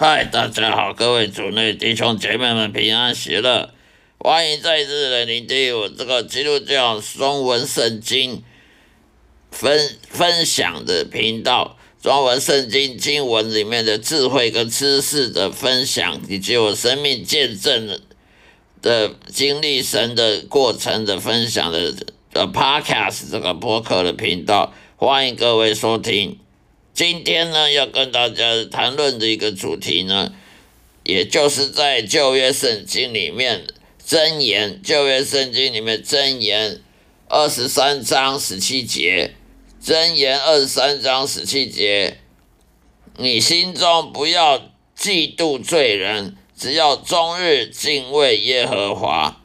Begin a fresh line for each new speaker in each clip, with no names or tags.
嗨，大家好，各位主内弟兄姐妹们平安喜乐，欢迎再次来聆听我这个基督教中文圣经分分享的频道，中文圣经经文里面的智慧跟知识的分享，以及我生命见证的经历神的过程的分享的的 Podcast 这个播客的频道，欢迎各位收听。今天呢，要跟大家谈论的一个主题呢，也就是在旧约圣经里面箴言，旧约圣经里面箴言二十三章十七节，箴言二十三章十七节，你心中不要嫉妒罪人，只要终日敬畏耶和华。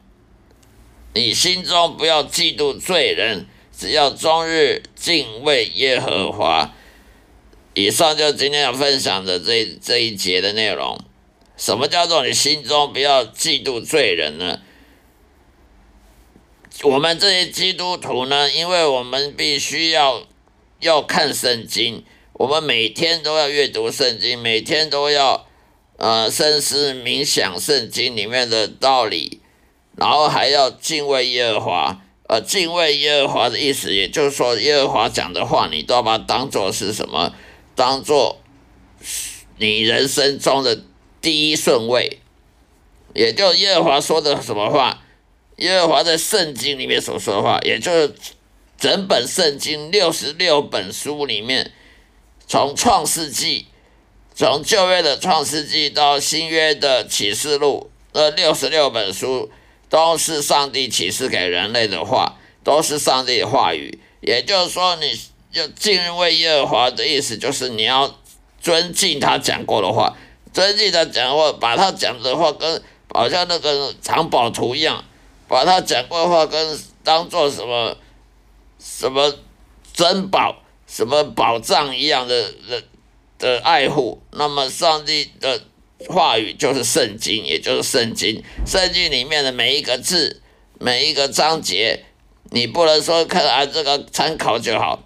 你心中不要嫉妒罪人，只要终日敬畏耶和华。以上就是今天要分享的这这一节的内容。什么叫做你心中不要嫉妒罪人呢？我们这些基督徒呢，因为我们必须要要看圣经，我们每天都要阅读圣经，每天都要呃深思冥想圣经里面的道理，然后还要敬畏耶和华。呃，敬畏耶和华的意思，也就是说，耶和华讲的话，你都要把它当做是什么？当做你人生中的第一顺位，也就耶和华说的什么话，耶和华在圣经里面所说的话，也就是整本圣经六十六本书里面，从创世纪，从旧约的创世纪到新约的启示录，那六十六本书都是上帝启示给人类的话，都是上帝的话语，也就是说你。就敬畏耶和华的意思，就是你要尊敬他讲过的话，尊敬他讲话，把他讲的话跟好像那个藏宝图一样，把他讲过的话跟当做什么什么珍宝、什么宝藏一样的的的爱护。那么上帝的话语就是圣经，也就是圣经。圣经里面的每一个字、每一个章节，你不能说看啊这个参考就好。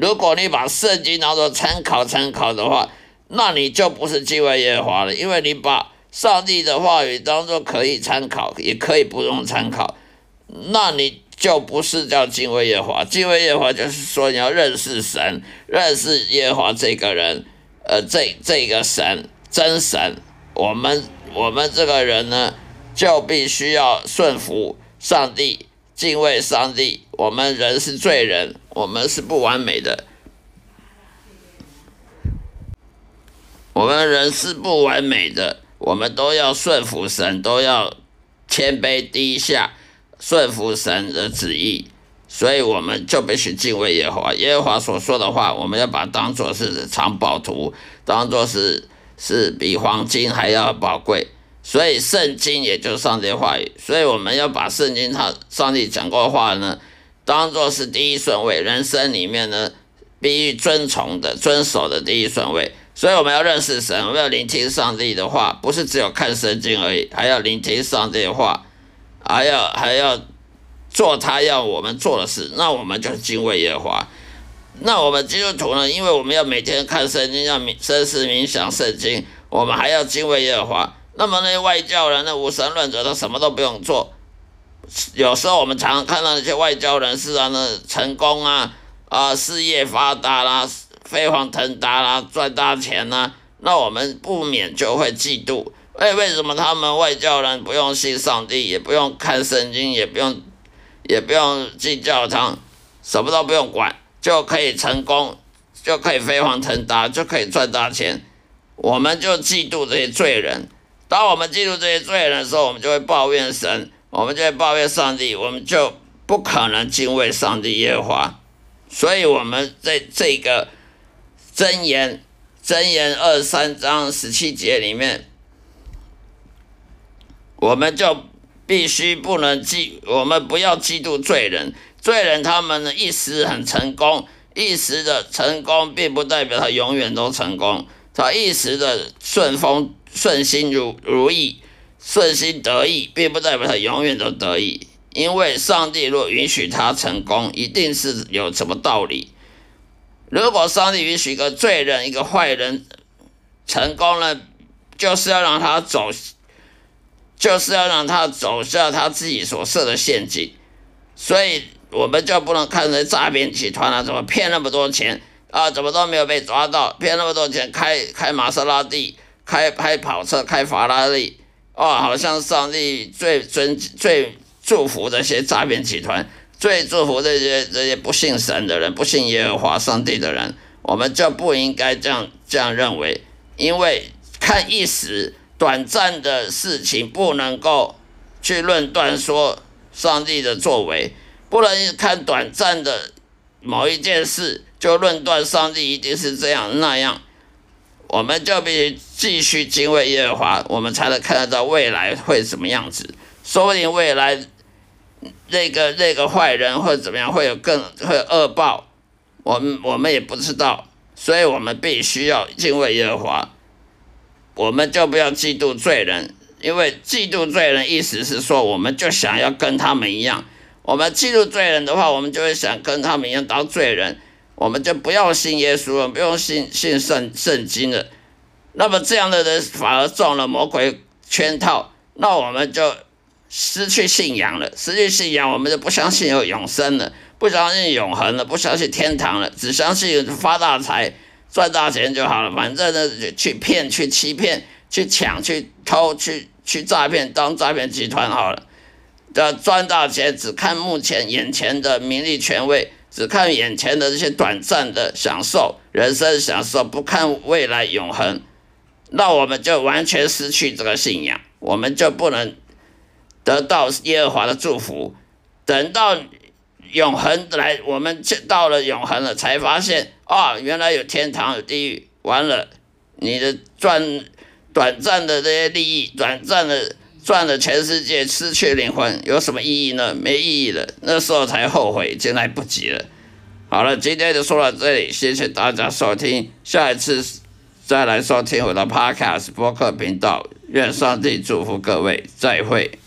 如果你把圣经当做参考参考的话，那你就不是敬畏耶和华了，因为你把上帝的话语当做可以参考，也可以不用参考，那你就不是叫敬畏耶和华。敬畏耶和华就是说你要认识神，认识耶和华这个人，呃，这这个神真神，我们我们这个人呢，就必须要顺服上帝。敬畏上帝，我们人是罪人，我们是不完美的，我们人是不完美的，我们都要顺服神，都要谦卑低下，顺服神的旨意，所以我们就必须敬畏耶和华。耶和华所说的话，我们要把当做是藏宝图，当做是是比黄金还要宝贵。所以圣经也就是上帝话语，所以我们要把圣经他上帝讲过的话呢，当做是第一顺位，人生里面呢必须遵从的、遵守的第一顺位。所以我们要认识神，我们要聆听上帝的话，不是只有看圣经而已，还要聆听上帝的话，还要还要做他要我们做的事。那我们就是敬畏耶和华。那我们基督徒呢，因为我们要每天看圣经，要冥深思冥想圣经，我们还要敬畏耶和华。那么那些外教人、那无神论者，他什么都不用做。有时候我们常看到那些外交人士啊，那成功啊，啊，事业发达啦，飞黄腾达啦，赚大钱啦，那我们不免就会嫉妒。哎，为什么他们外教人不用信上帝，也不用看圣经，也不用，也不用进教堂，什么都不用管，就可以成功，就可以飞黄腾达，就可以赚大钱？我们就嫉妒这些罪人。当我们嫉妒这些罪人的时候，我们就会抱怨神，我们就会抱怨上帝，我们就不可能敬畏上帝耶和华。所以，我们在这个箴言箴言二三章十七节里面，我们就必须不能嫉，我们不要嫉妒罪人。罪人他们呢一时很成功，一时的成功并不代表他永远都成功，他一时的顺风。顺心如如意，顺心得意，并不代表他永远都得意。因为上帝若允许他成功，一定是有什么道理。如果上帝允许一个罪人、一个坏人成功了，就是要让他走，就是要让他走下他自己所设的陷阱，所以我们就不能看这诈骗集团啊，怎么骗那么多钱啊，怎么都没有被抓到，骗那么多钱，开开玛莎拉蒂，开开跑车，开法拉利，哦，好像上帝最尊最祝福这些诈骗集团，最祝福这些这些不信神的人，不信耶和华上帝的人，我们就不应该这样这样认为，因为看一时。短暂的事情不能够去论断说上帝的作为，不能看短暂的某一件事就论断上帝一定是这样那样。我们就必须继续敬畏耶和华，我们才能看得到未来会什么样子。说不定未来那个那个坏人或者怎么样会有更会恶报，我们我们也不知道，所以我们必须要敬畏耶和华。我们就不要嫉妒罪人，因为嫉妒罪人意思是说，我们就想要跟他们一样。我们嫉妒罪人的话，我们就会想跟他们一样当罪人，我们就不要信耶稣了，不用信信圣圣经了。那么这样的人反而中了魔鬼圈套，那我们就失去信仰了。失去信仰，我们就不相信有永生了，不相信永恒了，不相信天堂了，只相信发大财。赚大钱就好了，反正呢，去骗、去欺骗、去抢、去偷、去去诈骗，当诈骗集团好了。的赚大钱，只看目前眼前的名利权位，只看眼前的这些短暂的享受、人生享受，不看未来永恒，那我们就完全失去这个信仰，我们就不能得到耶和华的祝福。等到。永恒来，我们到了永恒了，才发现啊，原来有天堂有地狱。完了，你的赚短暂的这些利益，短暂的赚了全世界，失去灵魂，有什么意义呢？没意义了。那时候才后悔，已经来不及了。好了，今天就说到这里，谢谢大家收听，下一次再来收听我的 Podcast 播客频道。愿上帝祝福各位，再会。